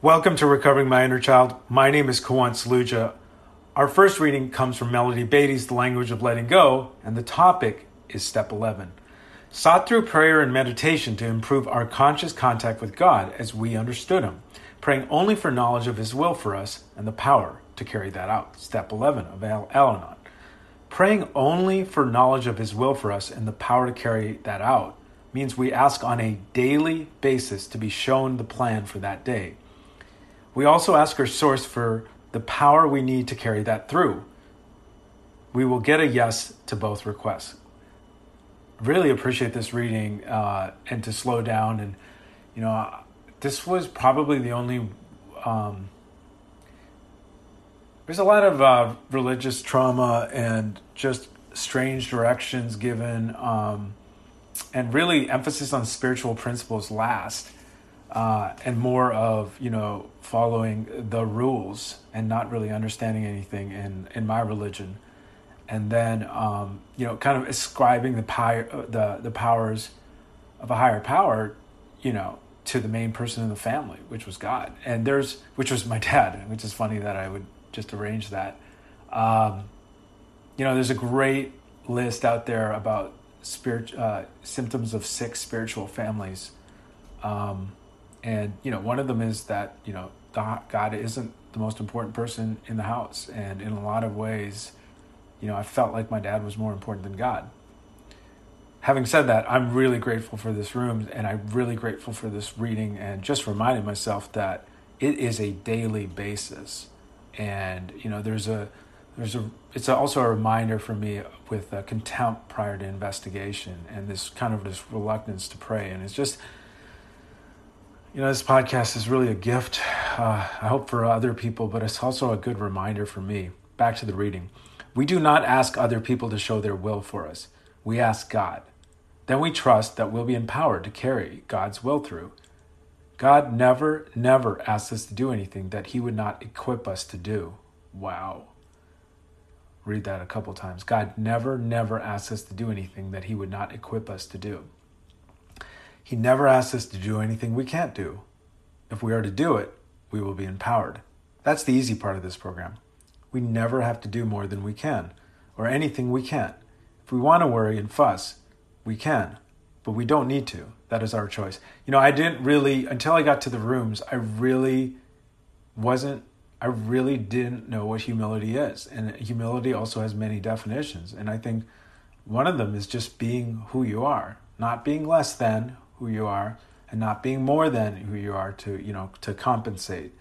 Welcome to Recovering My Inner Child. My name is Kawan Saluja. Our first reading comes from Melody Beattie's The Language of Letting Go, and the topic is Step 11. Sought through prayer and meditation to improve our conscious contact with God as we understood Him, praying only for knowledge of His will for us and the power to carry that out. Step 11 of Al Anon. Praying only for knowledge of His will for us and the power to carry that out means we ask on a daily basis to be shown the plan for that day. We also ask our source for the power we need to carry that through. We will get a yes to both requests. Really appreciate this reading uh, and to slow down. And, you know, this was probably the only. Um, there's a lot of uh, religious trauma and just strange directions given, um, and really emphasis on spiritual principles last uh, and more of you know following the rules and not really understanding anything in in my religion, and then um, you know kind of ascribing the power the the powers of a higher power, you know, to the main person in the family, which was God, and there's which was my dad, which is funny that I would just arrange that. Um, you know, there's a great list out there about spirit uh, symptoms of sick spiritual families. Um, and you know one of them is that you know god isn't the most important person in the house. And in a lot of ways you know i felt like my dad was more important than god. Having said that i'm really grateful for this room and i'm really grateful for this reading and just reminding myself that it is a daily basis. And you know there's a there's a it's also a reminder for me with contempt prior to investigation and this kind of this reluctance to pray. And it's just you know, this podcast is really a gift, uh, I hope for other people, but it's also a good reminder for me. Back to the reading. We do not ask other people to show their will for us, we ask God. Then we trust that we'll be empowered to carry God's will through. God never, never asks us to do anything that He would not equip us to do. Wow. Read that a couple times. God never, never asks us to do anything that He would not equip us to do. He never asks us to do anything we can't do. If we are to do it, we will be empowered. That's the easy part of this program. We never have to do more than we can, or anything we can't. If we want to worry and fuss, we can, but we don't need to. That is our choice. You know, I didn't really, until I got to the rooms, I really wasn't, I really didn't know what humility is. And humility also has many definitions. And I think one of them is just being who you are, not being less than who you are and not being more than who you are to you know to compensate.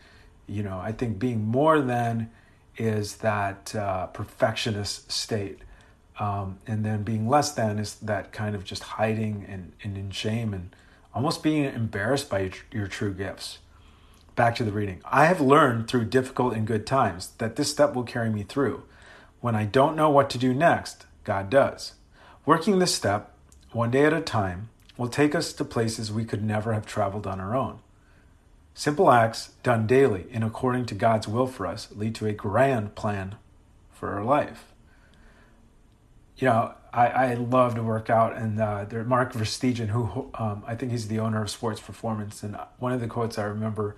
You know i think being more than is that uh, perfectionist state. Um, and then being less than is that kind of just hiding and, and in shame and almost being embarrassed by your, your true gifts. Back to the reading. I have learned through difficult and good times that this step will carry me through. When i don't know what to do next god does. Working this step one day at a time will take us to places we could never have traveled on our own. Simple acts done daily in according to God's will for us lead to a grand plan for our life. You know, I, I love to work out, and uh, there, Mark Verstegen, who um, I think he's the owner of Sports Performance, and one of the quotes I remember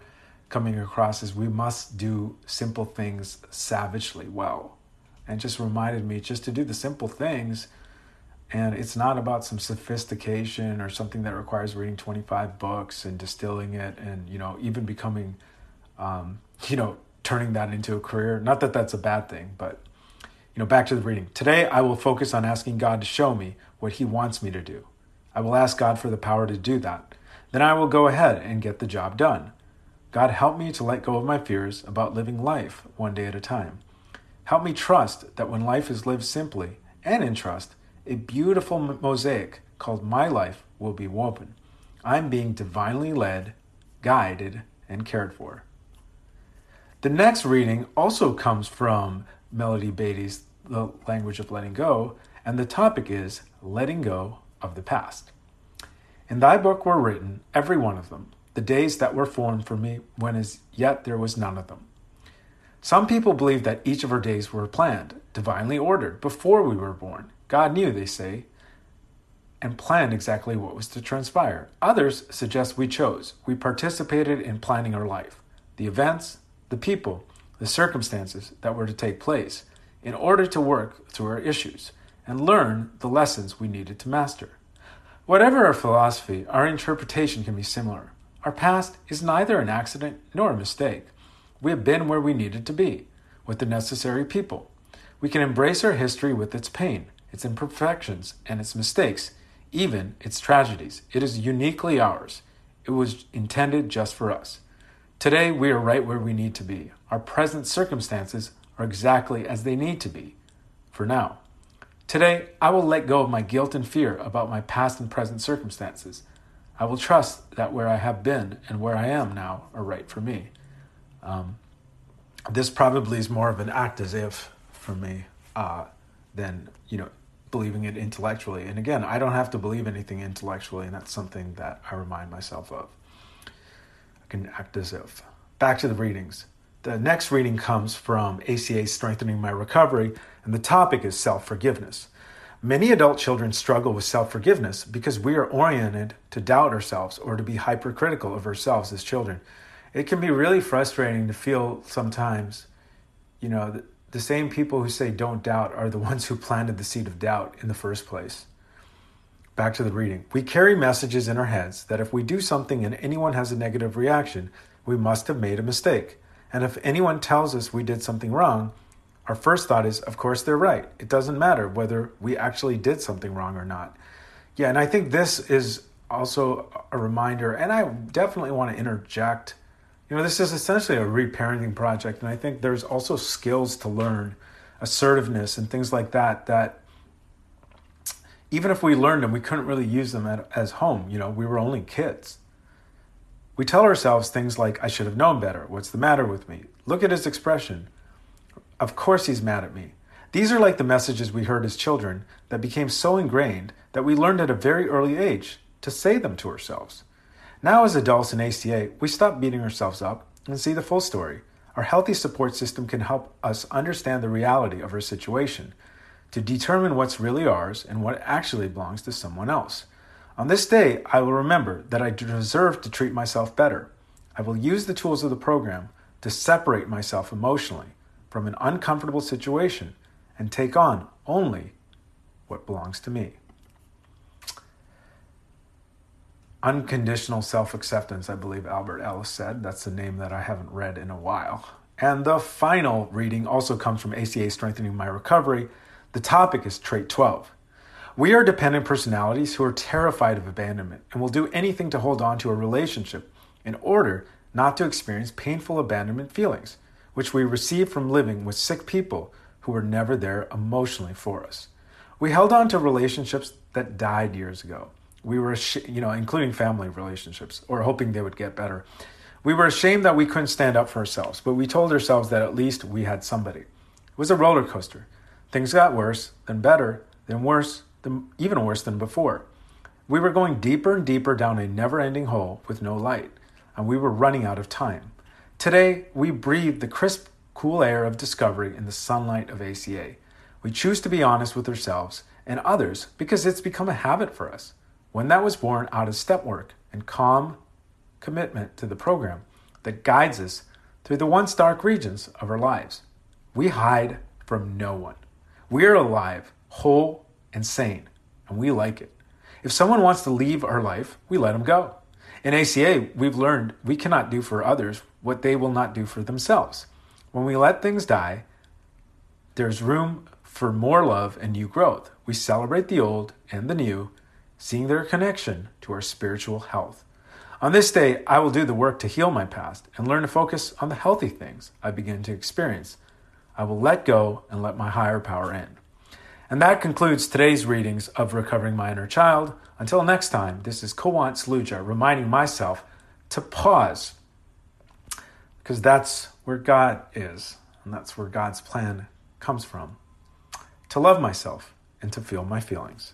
coming across is, "We must do simple things savagely well," and just reminded me just to do the simple things and it's not about some sophistication or something that requires reading 25 books and distilling it and you know even becoming um, you know turning that into a career. Not that that's a bad thing but you know back to the reading. Today i will focus on asking god to show me what he wants me to do. I will ask god for the power to do that. Then i will go ahead and get the job done. God help me to let go of my fears about living life one day at a time. Help me trust that when life is lived simply and in trust a beautiful mosaic called My Life will be woven. I'm being divinely led, guided, and cared for. The next reading also comes from Melody Beattie's The Language of Letting Go, and the topic is Letting Go of the Past. In thy book were written, every one of them, the days that were formed for me when as yet there was none of them. Some people believe that each of our days were planned, divinely ordered, before we were born, God knew, they say, and planned exactly what was to transpire. Others suggest we chose. We participated in planning our life. the events, the people, the circumstances that were to take place in order to work through our issues and learn the lessons we needed to master. Whatever our philosophy, our interpretation can be similar. Our past is neither an accident nor a mistake. We have been where we needed to be, with the necessary people. We can embrace our history with its pain, its imperfections, and its mistakes, even its tragedies. It is uniquely ours. It was intended just for us. Today, we are right where we need to be. Our present circumstances are exactly as they need to be for now. Today, I will let go of my guilt and fear about my past and present circumstances. I will trust that where I have been and where I am now are right for me. Um, this probably is more of an act as if for me uh, than you know believing it intellectually. And again, I don't have to believe anything intellectually, and that's something that I remind myself of. I can act as if. Back to the readings. The next reading comes from ACA Strengthening My Recovery, and the topic is self forgiveness. Many adult children struggle with self forgiveness because we are oriented to doubt ourselves or to be hypercritical of ourselves as children. It can be really frustrating to feel sometimes, you know, the, the same people who say don't doubt are the ones who planted the seed of doubt in the first place. Back to the reading. We carry messages in our heads that if we do something and anyone has a negative reaction, we must have made a mistake. And if anyone tells us we did something wrong, our first thought is, of course, they're right. It doesn't matter whether we actually did something wrong or not. Yeah, and I think this is also a reminder, and I definitely want to interject. You know, this is essentially a reparenting project, and I think there's also skills to learn, assertiveness, and things like that, that even if we learned them, we couldn't really use them at, as home. You know, we were only kids. We tell ourselves things like, I should have known better. What's the matter with me? Look at his expression. Of course he's mad at me. These are like the messages we heard as children that became so ingrained that we learned at a very early age to say them to ourselves. Now, as adults in ACA, we stop beating ourselves up and see the full story. Our healthy support system can help us understand the reality of our situation, to determine what's really ours and what actually belongs to someone else. On this day, I will remember that I deserve to treat myself better. I will use the tools of the program to separate myself emotionally from an uncomfortable situation and take on only what belongs to me. Unconditional self acceptance, I believe Albert Ellis said. That's a name that I haven't read in a while. And the final reading also comes from ACA Strengthening My Recovery. The topic is Trait 12 we are dependent personalities who are terrified of abandonment and will do anything to hold on to a relationship in order not to experience painful abandonment feelings, which we receive from living with sick people who were never there emotionally for us. We held on to relationships that died years ago. We were, you know, including family relationships, or hoping they would get better. We were ashamed that we couldn't stand up for ourselves, but we told ourselves that at least we had somebody. It was a roller coaster. Things got worse, then better, then worse, then even worse than before. We were going deeper and deeper down a never ending hole with no light, and we were running out of time. Today, we breathe the crisp, cool air of discovery in the sunlight of ACA. We choose to be honest with ourselves and others because it's become a habit for us. When that was born out of step work and calm commitment to the program that guides us through the once dark regions of our lives. We hide from no one. We are alive, whole, and sane, and we like it. If someone wants to leave our life, we let them go. In ACA, we've learned we cannot do for others what they will not do for themselves. When we let things die, there's room for more love and new growth. We celebrate the old and the new, seeing their connection to our spiritual health. On this day, I will do the work to heal my past and learn to focus on the healthy things I begin to experience. I will let go and let my higher power in. And that concludes today's readings of Recovering My Inner Child. Until next time, this is Kawan Saluja reminding myself to pause because that's where God is, and that's where God's plan comes from. To love myself and to feel my feelings.